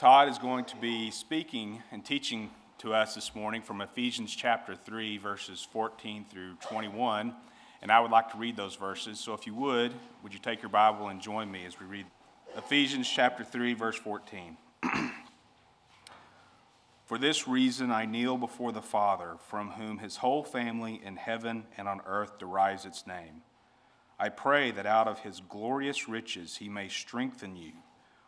Todd is going to be speaking and teaching to us this morning from Ephesians chapter 3, verses 14 through 21. And I would like to read those verses. So if you would, would you take your Bible and join me as we read Ephesians chapter 3, verse 14. For this reason I kneel before the Father, from whom his whole family in heaven and on earth derives its name. I pray that out of his glorious riches he may strengthen you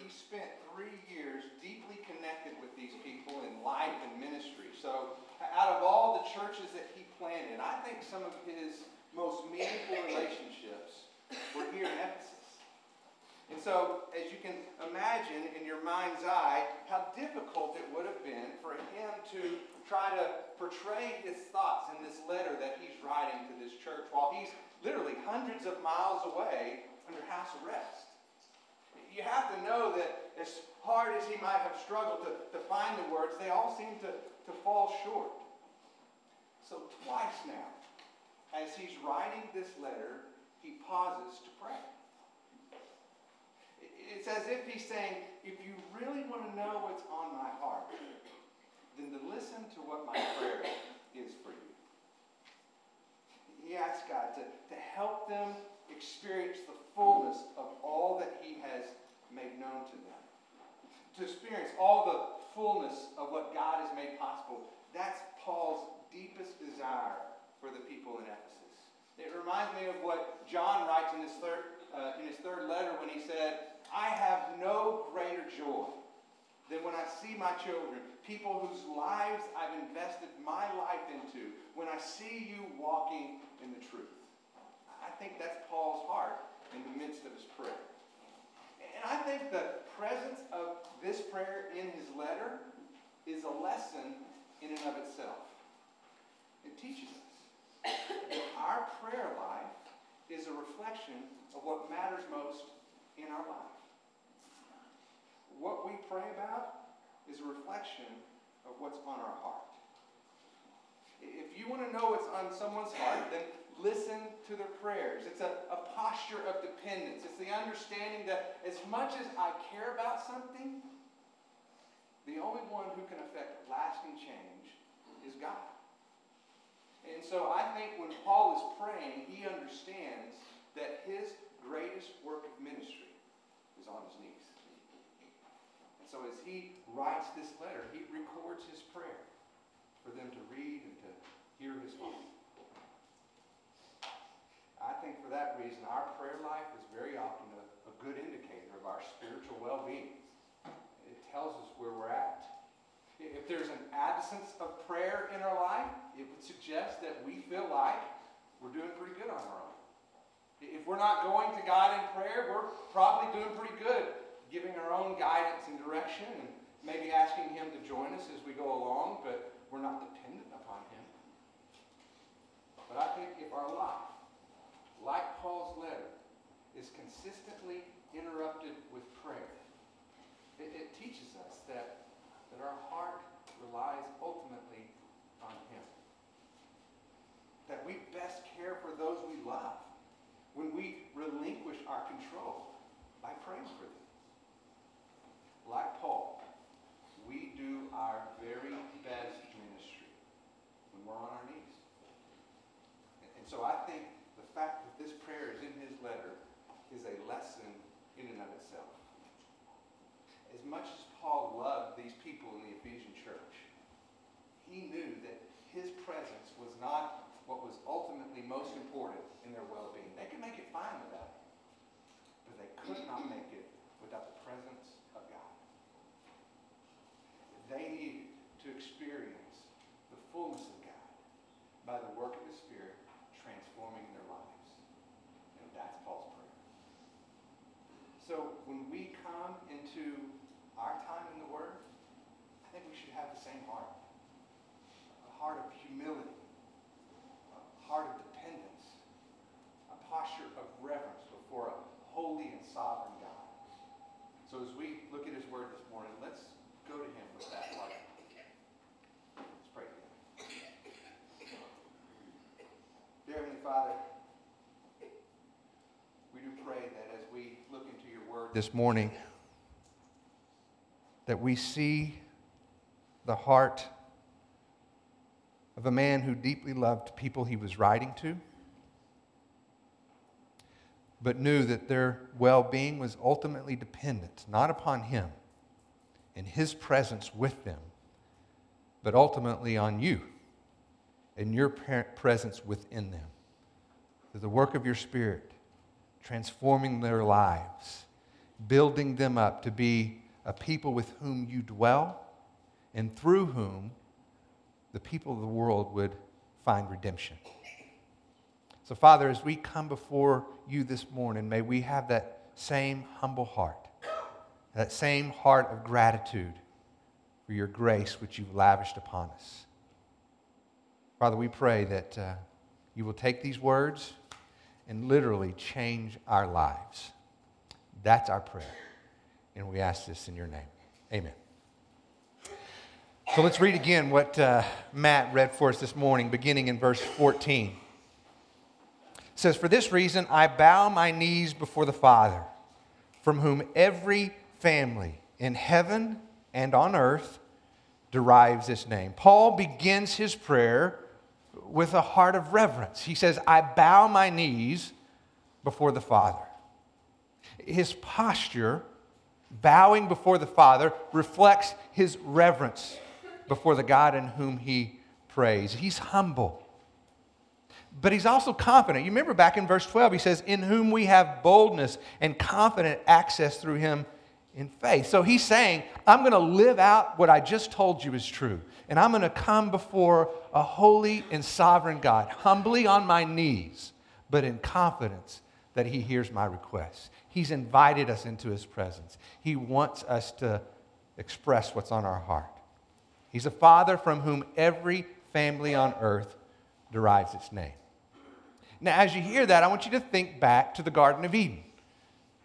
He spent three years deeply connected with these people in life and ministry. So, out of all the churches that he planted, I think some of his most meaningful relationships were here in Ephesus. And so, as you can imagine in your mind's eye, how difficult it would have been for him to try to portray his thoughts in this letter that he's writing to this church while he's literally hundreds of miles away under house arrest you have to know that as hard as he might have struggled to, to find the words, they all seem to, to fall short. So, twice now, as he's writing this letter, he pauses to pray. It's as if he's saying, if you really want to know what's on my heart, then to listen to what my prayer is for you. He asks God to, to help them experience the fullness of all that he has made known to them. To experience all the fullness of what God has made possible. That's Paul's deepest desire for the people in Ephesus. It reminds me of what John writes in his third, uh, in his third letter when he said, I have no greater joy than when I see my children, people whose lives I've invested my life into, when I see you walking in the truth. I think that's Paul's heart in the midst of his prayer. I think the presence of this prayer in his letter is a lesson in and of itself. It teaches us that our prayer life is a reflection of what matters most in our life. What we pray about is a reflection of what's on our heart. If you want to know what's on someone's heart, then listen to their prayers. It's a, a posture of dependence. It's the understanding that as much as I care about something, the only one who can affect lasting change is God. And so I think when Paul is praying, he understands that his greatest work of ministry is on his knees. And so as he writes this letter, he records his prayer for them to read and to hear his heart. I think for that reason, our prayer life is very often a, a good indicator of our spiritual well being. It tells us where we're at. If there's an absence of prayer in our life, it would suggest that we feel like we're doing pretty good on our own. If we're not going to God in prayer, we're probably doing pretty good giving our own guidance and direction and maybe asking Him to join us as we go along, but we're not dependent upon Him. But I think if our life like Paul's letter, is consistently interrupted with prayer. It, it teaches us that, that our heart relies ultimately on Him. That we best care for those we love when we relinquish our control by praying for them. Like Paul, we do our very best ministry when we're on our knees. And so I think fact that this prayer is in his letter is a lesson in and of itself. As much as Paul loved these people in the Ephesian church, he knew that his presence was not what was ultimately most important in their well-being. They could make it fine without him, but they could not make it without the presence of God. They needed to experience the fullness of God by the work of the Spirit transforming their lives. And that's Paul's prayer. So when we come into our time in the Word, I think we should have the same heart. A heart of humility heart of dependence, a posture of reverence before a holy and sovereign God. So as we look at his word this morning, let's go to him with that heart. Let's pray together. Dear Heavenly Father, we do pray that as we look into your word this morning, that we see the heart of a man who deeply loved people he was writing to, but knew that their well being was ultimately dependent not upon him and his presence with them, but ultimately on you and your presence within them. Through the work of your Spirit, transforming their lives, building them up to be a people with whom you dwell and through whom the people of the world would find redemption. So, Father, as we come before you this morning, may we have that same humble heart, that same heart of gratitude for your grace which you've lavished upon us. Father, we pray that uh, you will take these words and literally change our lives. That's our prayer. And we ask this in your name. Amen. So let's read again what uh, Matt read for us this morning, beginning in verse 14. It says, For this reason I bow my knees before the Father, from whom every family in heaven and on earth derives its name. Paul begins his prayer with a heart of reverence. He says, I bow my knees before the Father. His posture, bowing before the Father, reflects his reverence before the God in whom he prays. He's humble. But he's also confident. You remember back in verse 12, he says, In whom we have boldness and confident access through him in faith. So he's saying, I'm going to live out what I just told you is true. And I'm going to come before a holy and sovereign God, humbly on my knees, but in confidence that he hears my requests. He's invited us into his presence. He wants us to express what's on our heart. He's a father from whom every family on earth derives its name. Now, as you hear that, I want you to think back to the Garden of Eden.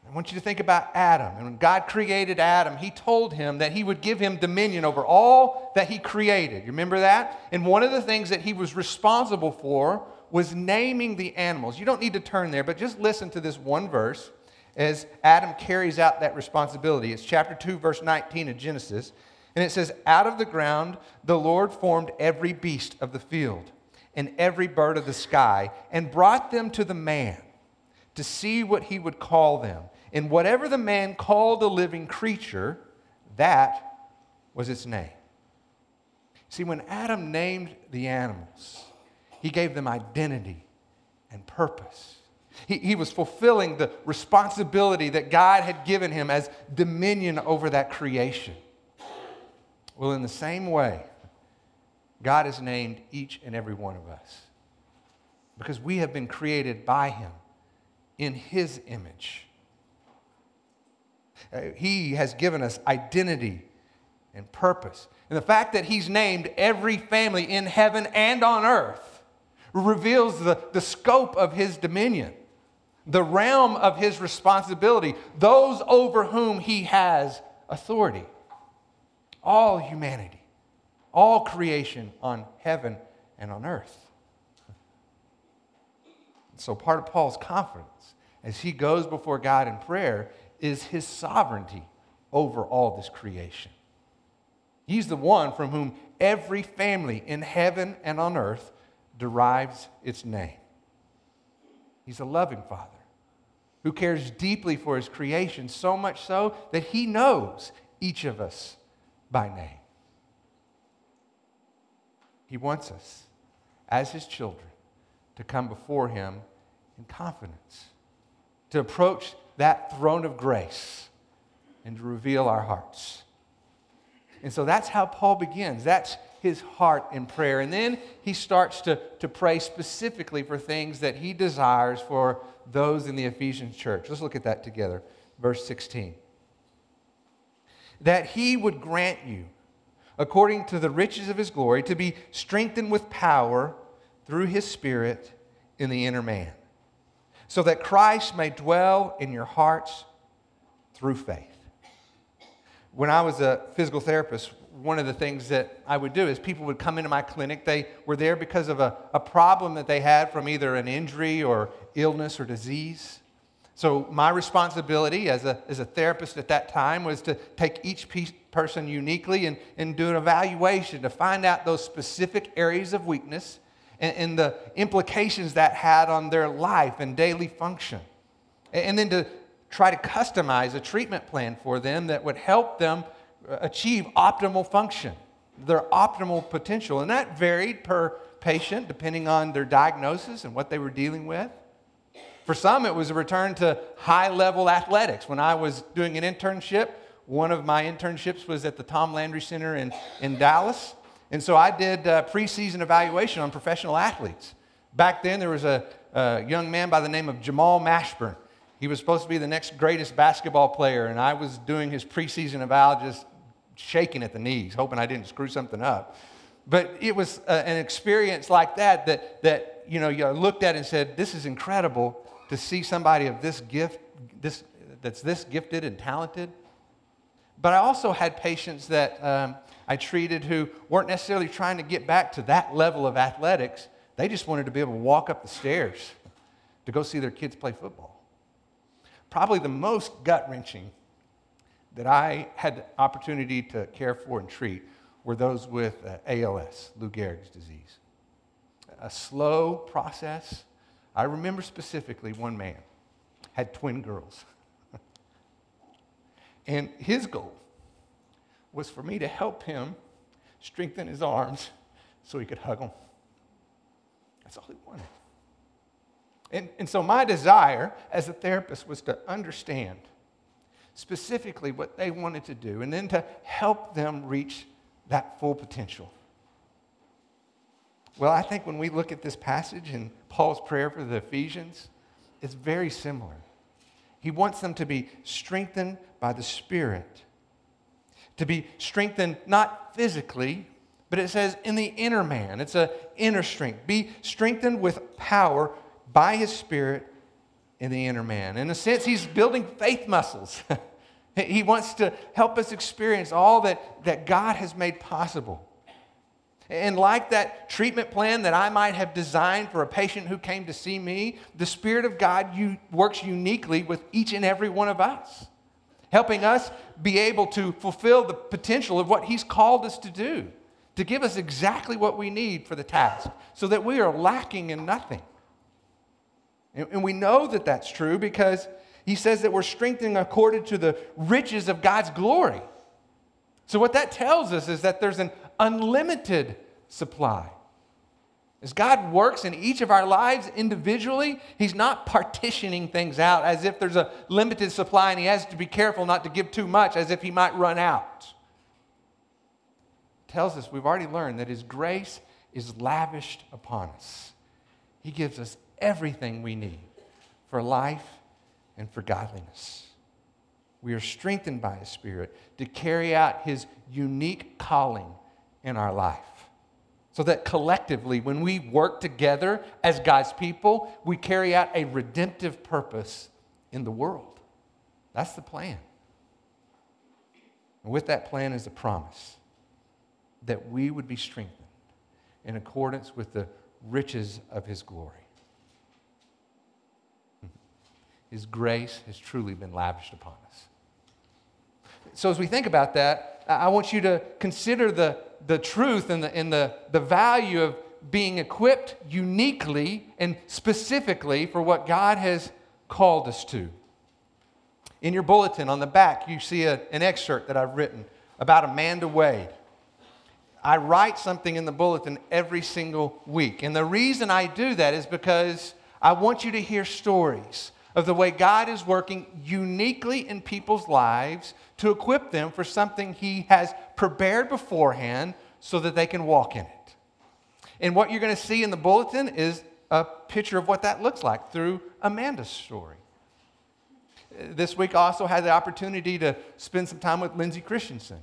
I want you to think about Adam. And when God created Adam, he told him that he would give him dominion over all that he created. You remember that? And one of the things that he was responsible for was naming the animals. You don't need to turn there, but just listen to this one verse as Adam carries out that responsibility. It's chapter 2, verse 19 of Genesis. And it says, Out of the ground the Lord formed every beast of the field and every bird of the sky and brought them to the man to see what he would call them. And whatever the man called a living creature, that was its name. See, when Adam named the animals, he gave them identity and purpose. He, he was fulfilling the responsibility that God had given him as dominion over that creation. Well, in the same way, God has named each and every one of us because we have been created by Him in His image. Uh, he has given us identity and purpose. And the fact that He's named every family in heaven and on earth reveals the, the scope of His dominion, the realm of His responsibility, those over whom He has authority all humanity, all creation on heaven and on earth. So, part of Paul's confidence as he goes before God in prayer is his sovereignty over all this creation. He's the one from whom every family in heaven and on earth derives its name. He's a loving father who cares deeply for his creation, so much so that he knows each of us by name. He wants us, as his children, to come before him in confidence, to approach that throne of grace and to reveal our hearts. And so that's how Paul begins. That's his heart in prayer. And then he starts to, to pray specifically for things that he desires for those in the Ephesian church. Let's look at that together. Verse 16. That he would grant you, according to the riches of his glory, to be strengthened with power through his Spirit in the inner man, so that Christ may dwell in your hearts through faith. When I was a physical therapist, one of the things that I would do is people would come into my clinic. They were there because of a, a problem that they had from either an injury or illness or disease. So, my responsibility as a, as a therapist at that time was to take each piece, person uniquely and, and do an evaluation to find out those specific areas of weakness and, and the implications that had on their life and daily function. And, and then to try to customize a treatment plan for them that would help them Uh, achieve optimal function, their optimal potential. And that varied per patient depending on their diagnosis and what they were dealing with. For some, it was a return to high level athletics. When I was doing an internship, one of my internships was at the Tom Landry Center in, in Dallas. And so I did uh, preseason evaluation on professional athletes. Back then, there was a, a young man by the name of Jamal Mashburn. He was supposed to be the next greatest basketball player, and I was doing his preseason eval just shaking at the knees, hoping I didn't screw something up. But it was uh, an experience like that that, that you know, you looked at and said, this is incredible to see somebody of this gift, this, that's this gifted and talented. But I also had patients that um, I treated who weren't necessarily trying to get back to that level of athletics. They just wanted to be able to walk up the stairs to go see their kids play football. Probably the most gut wrenching that I had the opportunity to care for and treat were those with uh, ALS, Lou Gehrig's disease. A slow process. I remember specifically one man had twin girls. and his goal was for me to help him strengthen his arms so he could hug them. That's all he wanted. And, and so, my desire as a therapist was to understand specifically what they wanted to do, and then to help them reach that full potential. Well, I think when we look at this passage in Paul's prayer for the Ephesians, it's very similar. He wants them to be strengthened by the Spirit, to be strengthened not physically, but it says in the inner man. It's an inner strength. Be strengthened with power by his Spirit in the inner man. In a sense, he's building faith muscles. he wants to help us experience all that, that God has made possible. And like that treatment plan that I might have designed for a patient who came to see me, the Spirit of God works uniquely with each and every one of us, helping us be able to fulfill the potential of what He's called us to do, to give us exactly what we need for the task, so that we are lacking in nothing. And, we know that that's true because he says that we're strengthening according to the riches of God's glory. So, what that tells us is that there's an unlimited supply. As God works in each of our lives individually, He's not partitioning things out as if there's a limited supply and He has to be careful not to give too much as if He might run out. It tells us we've already learned that His grace is lavished upon us. He gives us everything we need for life and for godliness. We are strengthened by His Spirit to carry out His unique calling in our life. So that collectively, when we work together as God's people, we carry out a redemptive purpose in the world. That's the plan. And with that plan is a promise that we would be strengthened in accordance with the riches of His glory. His grace has truly been lavished upon us. So, as we think about that, I want you to consider the, the truth and, the, and the, the value of being equipped uniquely and specifically for what God has called us to. In your bulletin on the back, you see a, an excerpt that I've written about Amanda Wade. I write something in the bulletin every single week. And the reason I do that is because I want you to hear stories of the way God is working uniquely in people's lives to equip them for something He has prepared beforehand so that they can walk in it. And what you're going to see in the bulletin is a picture of what that looks like through Amanda's story. This week I also had the opportunity to spend some time with Lindsay Christensen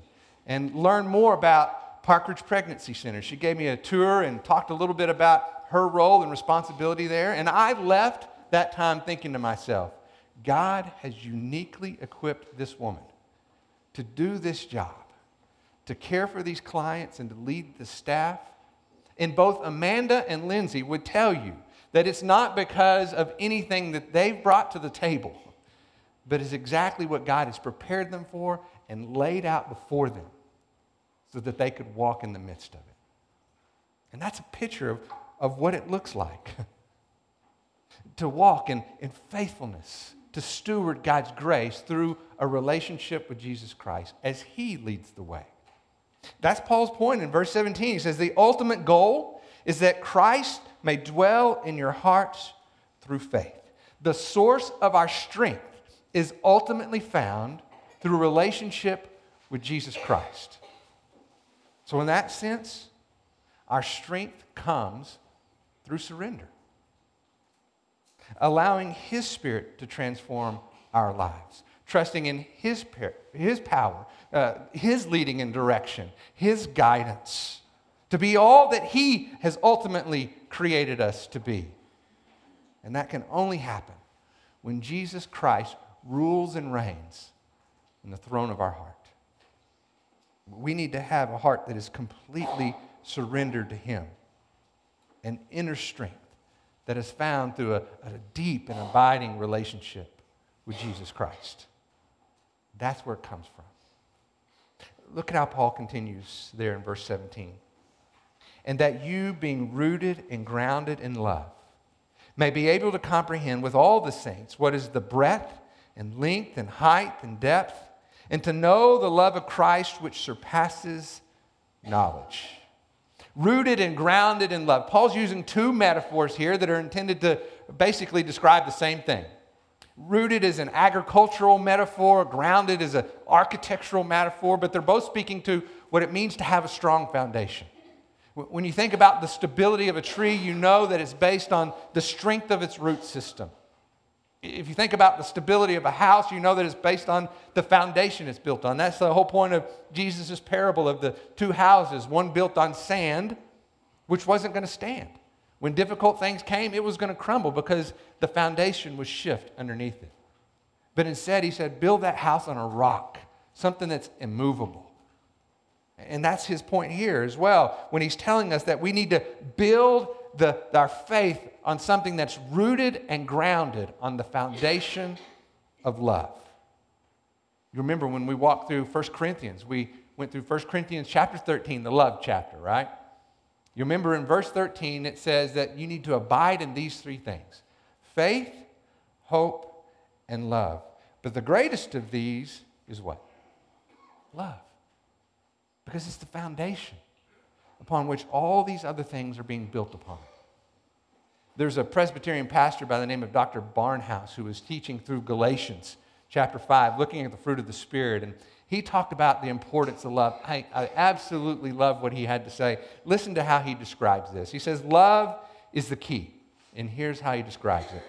and learn more about Parkridge Pregnancy Center. She gave me a tour and talked a little bit about her role and responsibility there. And I left that time thinking to myself, God has uniquely equipped this woman to do this job, to care for these clients and to lead the staff. And both Amanda and Lindsay would tell you that it's not because of anything that they've brought to the table, but is exactly what God has prepared them for and laid out before them so that they could walk in the midst of it. And that's a picture of, of what it looks like to walk in, in faithfulness, to steward God's grace through a relationship with Jesus Christ as He leads the way. That's Paul's point in verse 17. He says, The ultimate goal is that Christ may dwell in your hearts through faith. The source of our strength is ultimately found through relationship with Jesus Christ. So, in that sense, our strength comes through surrender allowing His Spirit to transform our lives, trusting in His, his power, uh, His leading and direction, His guidance, to be all that He has ultimately created us to be. And that can only happen when Jesus Christ rules and reigns in the throne of our heart. We need to have a heart that is completely surrendered to Him, an inner strength that is found through a, a deep and abiding relationship with Jesus Christ. That's where it comes from. Look at how Paul continues there in verse 17. And that you, being rooted and grounded in love, may be able to comprehend with all the saints what is the breadth and length and height and depth, and to know the love of Christ which surpasses knowledge rooted and grounded in love. Paul's using two metaphors here that are intended to basically describe the same thing. Rooted is an agricultural metaphor, grounded is an architectural metaphor, but they're both speaking to what it means to have a strong foundation. When you think about the stability of a tree, you know that it's based on the strength of its root system. If you think about the stability of a house, you know that it's based on the foundation it's built on. That's the whole point of Jesus' parable of the two houses one built on sand, which wasn't going to stand. When difficult things came, it was going to crumble because the foundation was shift underneath it. But instead, he said, build that house on a rock, something that's immovable. And that's his point here as well, when he's telling us that we need to build the, our faith on something that's rooted and grounded on the foundation of love. You remember when we walked through 1 Corinthians, we went through 1 Corinthians chapter 13, the love chapter, right? You remember in verse 13, it says that you need to abide in these three things faith, hope, and love. But the greatest of these is what? Love. Because it's the foundation upon which all these other things are being built upon. There's a Presbyterian pastor by the name of Dr. Barnhouse who was teaching through Galatians chapter 5, looking at the fruit of the Spirit. And he talked about the importance of love. I, I absolutely love what he had to say. Listen to how he describes this. He says, Love is the key. And here's how he describes it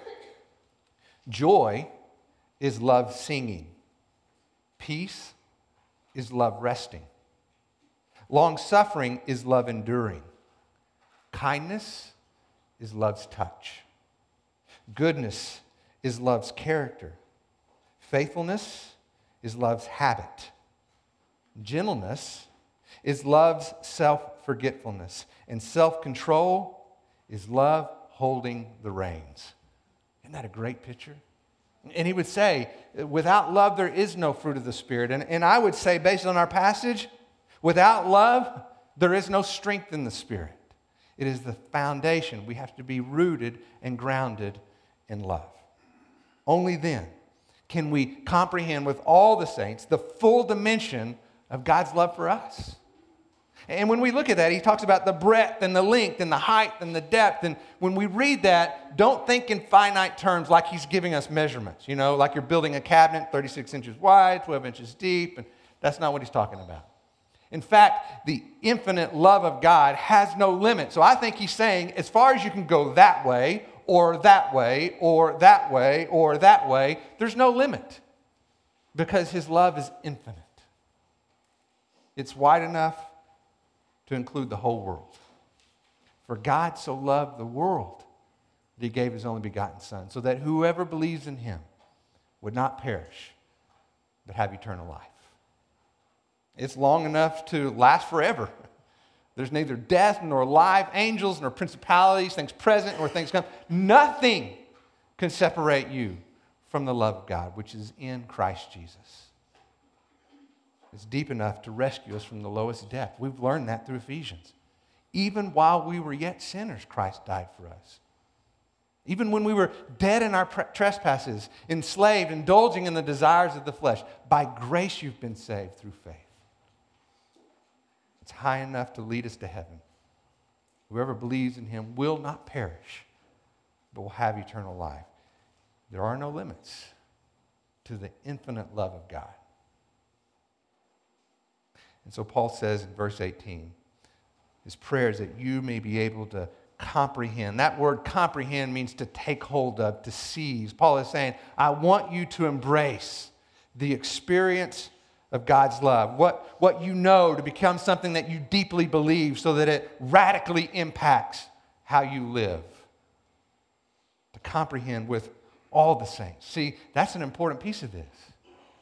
Joy is love singing, peace is love resting. Long suffering is love enduring. Kindness is love's touch. Goodness is love's character. Faithfulness is love's habit. Gentleness is love's self forgetfulness. And self control is love holding the reins. Isn't that a great picture? And he would say, without love, there is no fruit of the Spirit. And, and I would say, based on our passage, without love, there is no strength in the Spirit. It is the foundation. We have to be rooted and grounded in love. Only then can we comprehend with all the saints the full dimension of God's love for us. And when we look at that, he talks about the breadth and the length and the height and the depth. And when we read that, don't think in finite terms like he's giving us measurements, you know, like you're building a cabinet 36 inches wide, 12 inches deep. And that's not what he's talking about. In fact, the infinite love of God has no limit. So I think he's saying, as far as you can go that way, or that way, or that way, or that way, there's no limit because his love is infinite. It's wide enough to include the whole world. For God so loved the world that he gave his only begotten Son, so that whoever believes in him would not perish, but have eternal life. It's long enough to last forever. There's neither death nor life, angels nor principalities, things present nor things come. Nothing can separate you from the love of God, which is in Christ Jesus. It's deep enough to rescue us from the lowest depth. We've learned that through Ephesians. Even while we were yet sinners, Christ died for us. Even when we were dead in our trespasses, enslaved, indulging in the desires of the flesh, by grace you've been saved through faith. It's high enough to lead us to heaven. Whoever believes in him will not perish, but will have eternal life. There are no limits to the infinite love of God. And so Paul says in verse 18, his prayer is that you may be able to comprehend. That word comprehend means to take hold of, to seize. Paul is saying, I want you to embrace the experience of God's love, what, what you know to become something that you deeply believe so that it radically impacts how you live. To comprehend with all the saints. See, that's an important piece of this.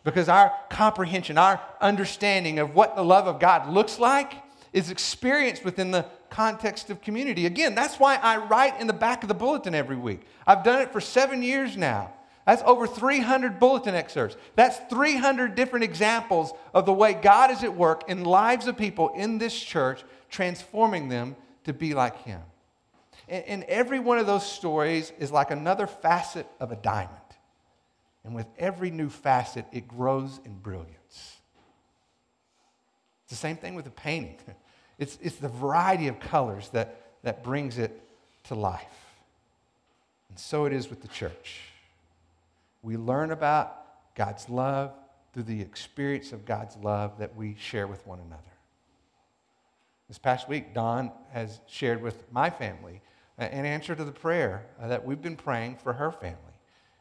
Because our comprehension, our understanding of what the love of God looks like is experienced within the context of community. Again, that's why I write in the back of the bulletin every week. I've done it for seven years now. That's over 300 bulletin excerpts. That's 300 different examples of the way God is at work in lives of people in this church, transforming them to be like Him. And, every one of those stories is like another facet of a diamond. And with every new facet, it grows in brilliance. It's the same thing with a painting. It's, it's the variety of colors that, that brings it to life. And so it is with the church. We learn about God's love through the experience of God's love that we share with one another. This past week, Dawn has shared with my family an answer to the prayer that we've been praying for her family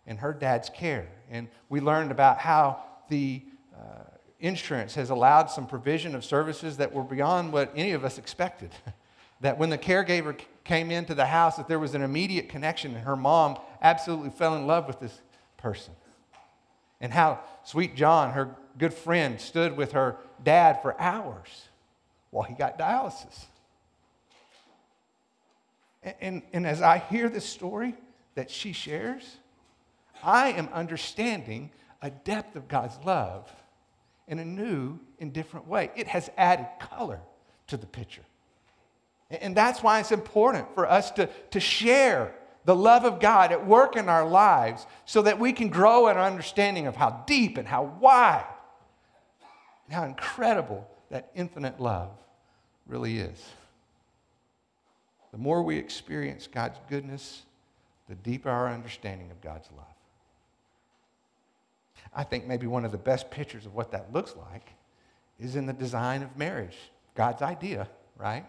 and her dad's care. And we learned about how the uh, insurance has allowed some provision of services that were beyond what any of us expected. that when the caregiver came into the house, that there was an immediate connection, and her mom absolutely fell in love with this person. And how sweet John, her good friend, stood with her dad for hours while he got dialysis. And, and, and as I hear this story that she shares, I am understanding a depth of God's love in a new and different way. It has added color to the picture. And that's why it's important for us to, to share the love of God at work in our lives so that we can grow in our understanding of how deep and how wide and how incredible that infinite love really is. The more we experience God's goodness, the deeper our understanding of God's love. I think maybe one of the best pictures of what that looks like is in the design of marriage, God's idea, right?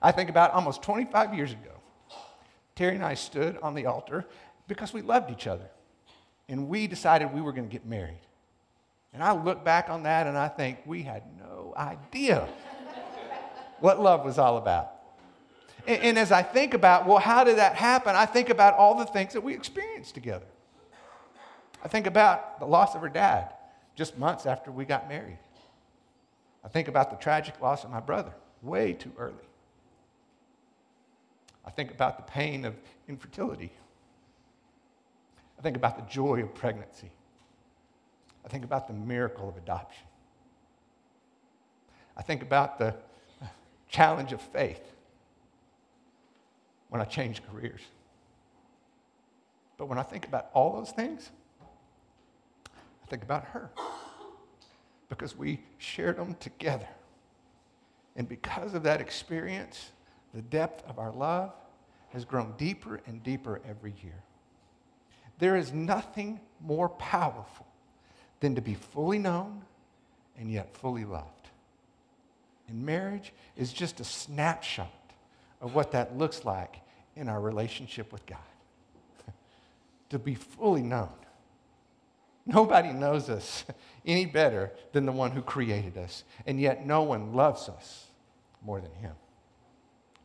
I think about almost 25 years ago, Terry and I stood on the altar because we loved each other. And we decided we were going to get married. And I look back on that and I think we had no idea what love was all about. And, and, as I think about, well, how did that happen? I think about all the things that we experienced together. I think about the loss of her dad just months after we got married. I think about the tragic loss of my brother way too early. I think about the pain of infertility. I think about the joy of pregnancy. I think about the miracle of adoption. I think about the challenge of faith when I change careers. But when I think about all those things, I think about her because we shared them together. And because of that experience, the depth of our love has grown deeper and deeper every year. There is nothing more powerful than to be fully known and yet fully loved. And marriage is just a snapshot of what that looks like in our relationship with God. to be fully known. Nobody knows us any better than the one who created us, and yet no one loves us more than Him.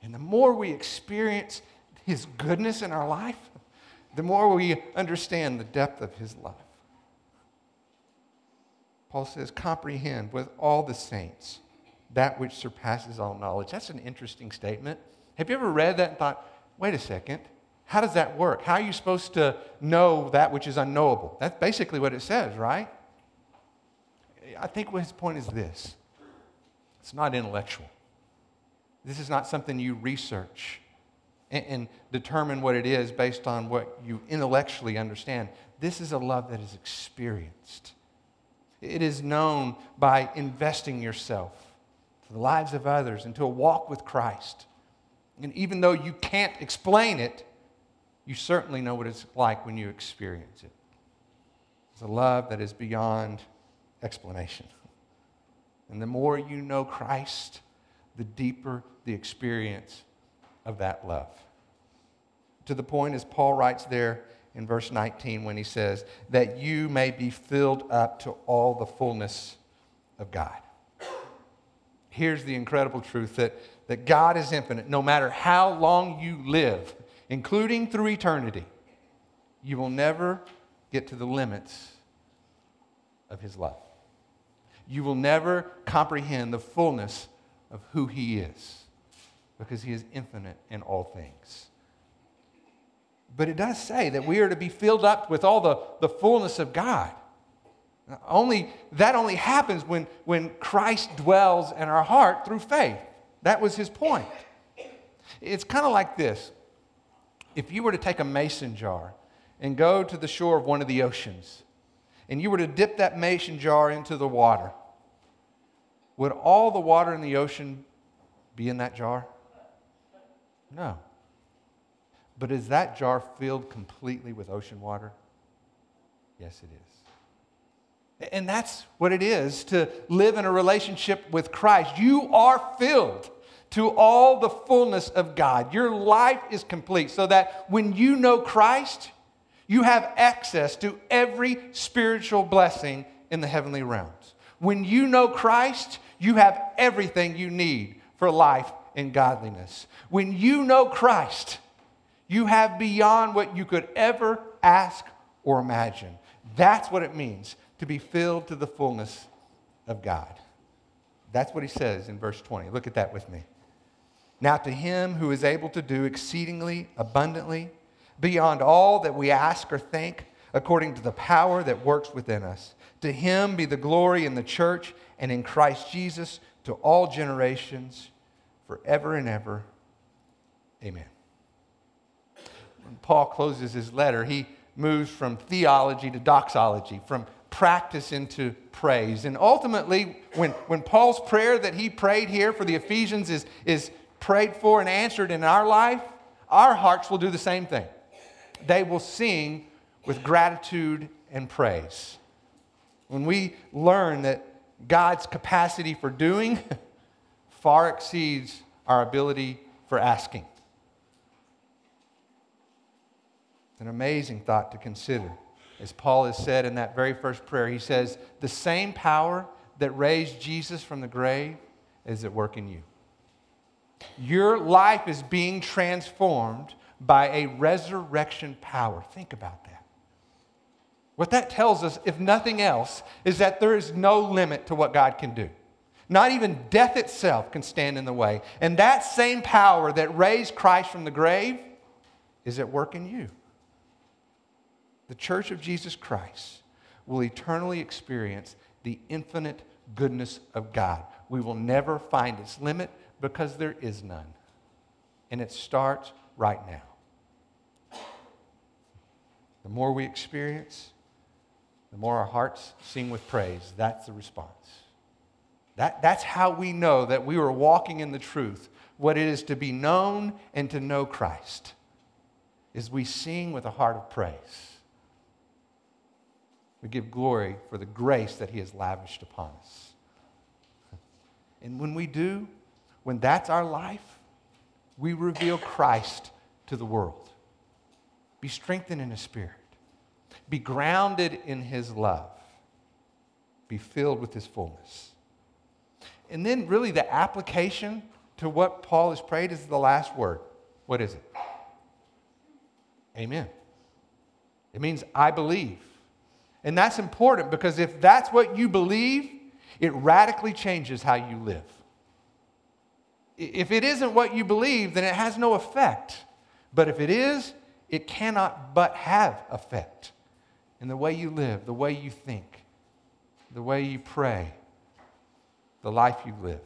And the more we experience His goodness in our life, the more we understand the depth of His love. Paul says, comprehend with all the saints that which surpasses all knowledge. That's an interesting statement. Have you ever read that and thought, wait a second, how does that work? How are you supposed to know that which is unknowable? That's basically what it says, right? I think his point is this it's not intellectual. This is not something you research and, and determine what it is based on what you intellectually understand. This is a love that is experienced. It is known by investing yourself to the lives of others and to a walk with Christ. And even though you can't explain it, you certainly know what it's like when you experience it. It's a love that is beyond explanation. And the more you know Christ, the deeper the experience of that love. To the point, as Paul writes there in verse 19, when he says, that you may be filled up to all the fullness of God. Here's the incredible truth that, that God is infinite. No matter how long you live, including through eternity, you will never get to the limits of his love. You will never comprehend the fullness of who he is because he is infinite in all things. But it does say that we are to be filled up with all the, the fullness of God. Only, that only happens when, when Christ dwells in our heart through faith. That was his point. It's kind of like this if you were to take a mason jar and go to the shore of one of the oceans, and you were to dip that mason jar into the water, would all the water in the ocean be in that jar? No. But is that jar filled completely with ocean water? Yes, it is. And that's what it is to live in a relationship with Christ. You are filled to all the fullness of God. Your life is complete so that when you know Christ, you have access to every spiritual blessing in the heavenly realms. When you know Christ, you have everything you need for life and godliness. When you know Christ, you have beyond what you could ever ask or imagine. That's what it means to be filled to the fullness of God. That's what he says in verse 20. Look at that with me. Now, to him who is able to do exceedingly abundantly, beyond all that we ask or think, according to the power that works within us, to him be the glory in the church and in Christ Jesus to all generations, forever and ever. Amen. When Paul closes his letter, he moves from theology to doxology, from practice into praise. And ultimately, when, when Paul's prayer that he prayed here for the Ephesians is, is prayed for and answered in our life, our hearts will do the same thing. They will sing with gratitude and praise. When we learn that God's capacity for doing far exceeds our ability for asking. An amazing thought to consider. As Paul has said in that very first prayer, he says, The same power that raised Jesus from the grave is at work in you. Your life is being transformed by a resurrection power. Think about that. What that tells us, if nothing else, is that there is no limit to what God can do. Not even death itself can stand in the way. And that same power that raised Christ from the grave is at work in you. the church of Jesus Christ, will eternally experience the infinite goodness of God. We will never find its limit because there is none. And it starts right now. The more we experience, the more our hearts sing with praise. That's the response. That, that's how we know that we are walking in the truth, what it is to be known and to know Christ, is we sing with a heart of praise. We give glory for the grace that He has lavished upon us. And when we do, when that's our life, we reveal Christ to the world. Be strengthened in His Spirit, be grounded in His love, be filled with His fullness. And then, really, the application to what Paul has prayed is the last word. What is it? Amen. It means, I believe. And that's important because if that's what you believe, it radically changes how you live. If it isn't what you believe, then it has no effect. But if it is, it cannot but have effect in the way you live, the way you think, the way you pray, the life you live.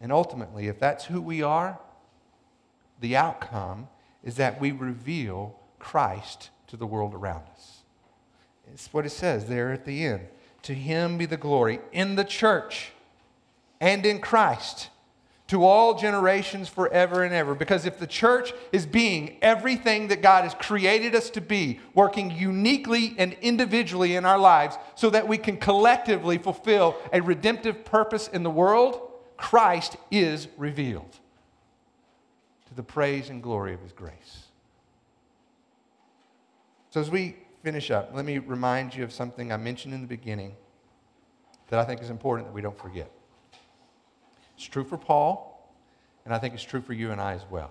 And ultimately, if that's who we are, the outcome is that we reveal Christ to the world around us. It's what it says there at the end. To him be the glory in the church and in Christ to all generations forever and ever. Because if the church is being everything that God has created us to be, working uniquely and individually in our lives so that we can collectively fulfill a redemptive purpose in the world, Christ is revealed to the praise and glory of his grace. So, as we finish up, let me remind you of something I mentioned in the beginning that I think is important that we don't forget. It's true for Paul, and I think it's true for you and I as well.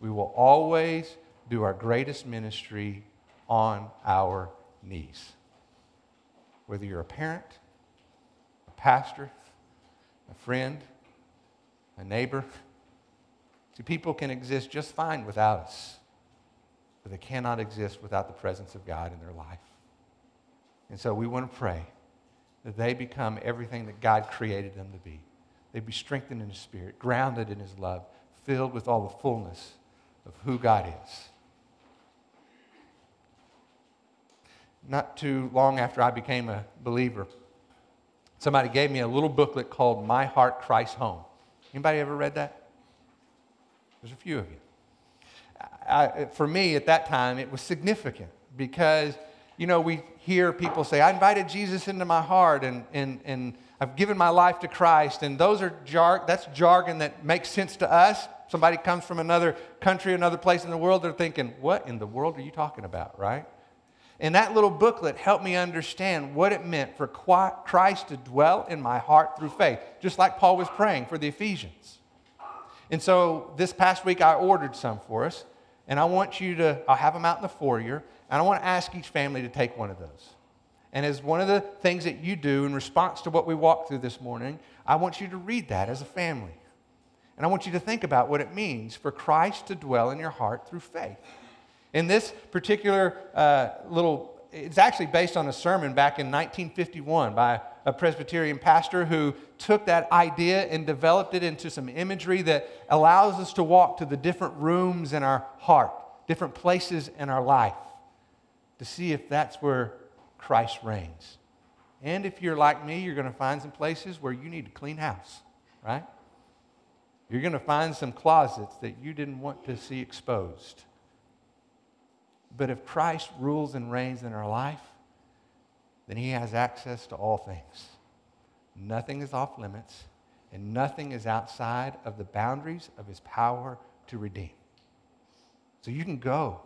We will always do our greatest ministry on our knees. Whether you're a parent, a pastor, a friend, a neighbor, see, people can exist just fine without us but they cannot exist without the presence of God in their life. And so we want to pray that they become everything that God created them to be. They be strengthened in His Spirit, grounded in His love, filled with all the fullness of who God is. Not too long after I became a believer, somebody gave me a little booklet called My Heart Christ's Home. Anybody ever read that? There's a few of you. I, for me at that time, it was significant because, you know, we hear people say, I invited Jesus into my heart and, and, and I've given my life to Christ. And those are jar- that's jargon that makes sense to us. Somebody comes from another country, another place in the world, they're thinking, what in the world are you talking about, right? And that little booklet helped me understand what it meant for Christ to dwell in my heart through faith, just like Paul was praying for the Ephesians. And so this past week, I ordered some for us and I want you to, I'll have them out in the foyer, and I want to ask each family to take one of those. And as one of the things that you do in response to what we walked through this morning, I want you to read that as a family. And I want you to think about what it means for Christ to dwell in your heart through faith. In this particular uh, little, it's actually based on a sermon back in 1951 by a Presbyterian pastor who took that idea and developed it into some imagery that allows us to walk to the different rooms in our heart, different places in our life, to see if that's where Christ reigns. And if you're like me, you're going to find some places where you need to clean house, right? You're going to find some closets that you didn't want to see exposed. But if Christ rules and reigns in our life, then he has access to all things. Nothing is off limits, and nothing is outside of the boundaries of his power to redeem. So you can go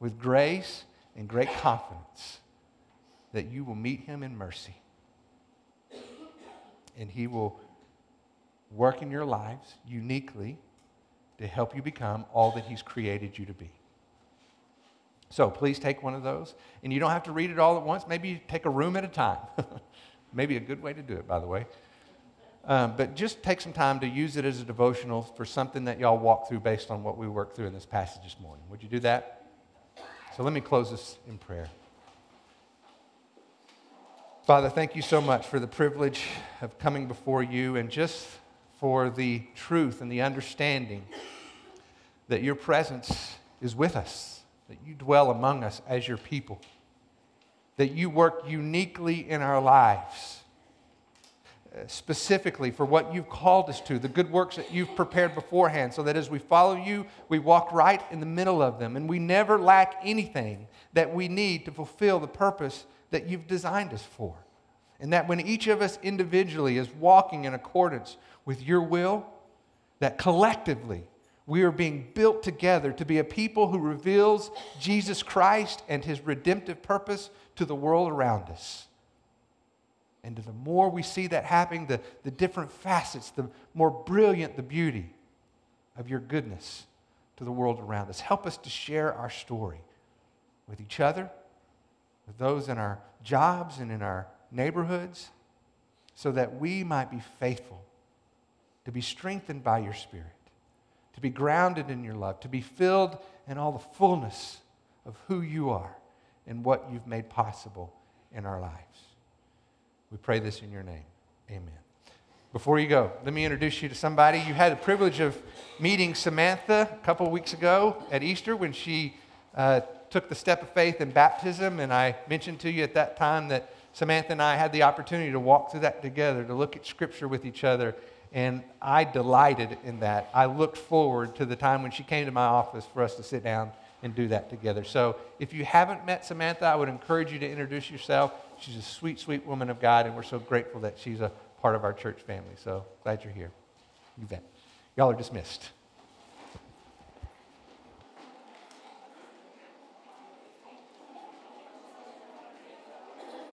with grace and great confidence that you will meet him in mercy. And he will work in your lives uniquely to help you become all that he's created you to be. So please take one of those. And you don't have to read it all at once. Maybe you take a room at a time. Maybe a good way to do it, by the way. Um, but just take some time to use it as a devotional for something that y'all walk through based on what we worked through in this passage this morning. Would you do that? So let me close this in prayer. Father, thank you so much for the privilege of coming before you and just for the truth and the understanding that your presence is with us, that you dwell among us as your people, that you work uniquely in our lives uh, specifically for what you've called us to, the good works that you've prepared beforehand, so that as we follow you, we walk right in the middle of them and we never lack anything that we need to fulfill the purpose that you've designed us for. And that when each of us individually is walking in accordance with your will, that collectively we are being built together to be a people who reveals Jesus Christ and his redemptive purpose to the world around us. And the more we see that happening, the, the different facets, the more brilliant the beauty of your goodness to the world around us. Help us to share our story with each other, with those in our jobs and in our neighborhoods, so that we might be faithful, to be strengthened by your Spirit, to be grounded in your love, to be filled in all the fullness of who you are and what you've made possible in our lives. We pray this in your name. Amen. Before you go, let me introduce you to somebody. You had the privilege of meeting Samantha a couple weeks ago at Easter when she uh, took the step of faith in baptism. And I mentioned to you at that time that Samantha and I had the opportunity to walk through that together, to look at Scripture with each other. And I delighted in that. I looked forward to the time when she came to my office for us to sit down and do that together. So if you haven't met Samantha, I would encourage you to introduce yourself. She's a sweet, sweet woman of God, and we're so grateful that she's a part of our church family. So glad you're here. You bet. Y'all are dismissed.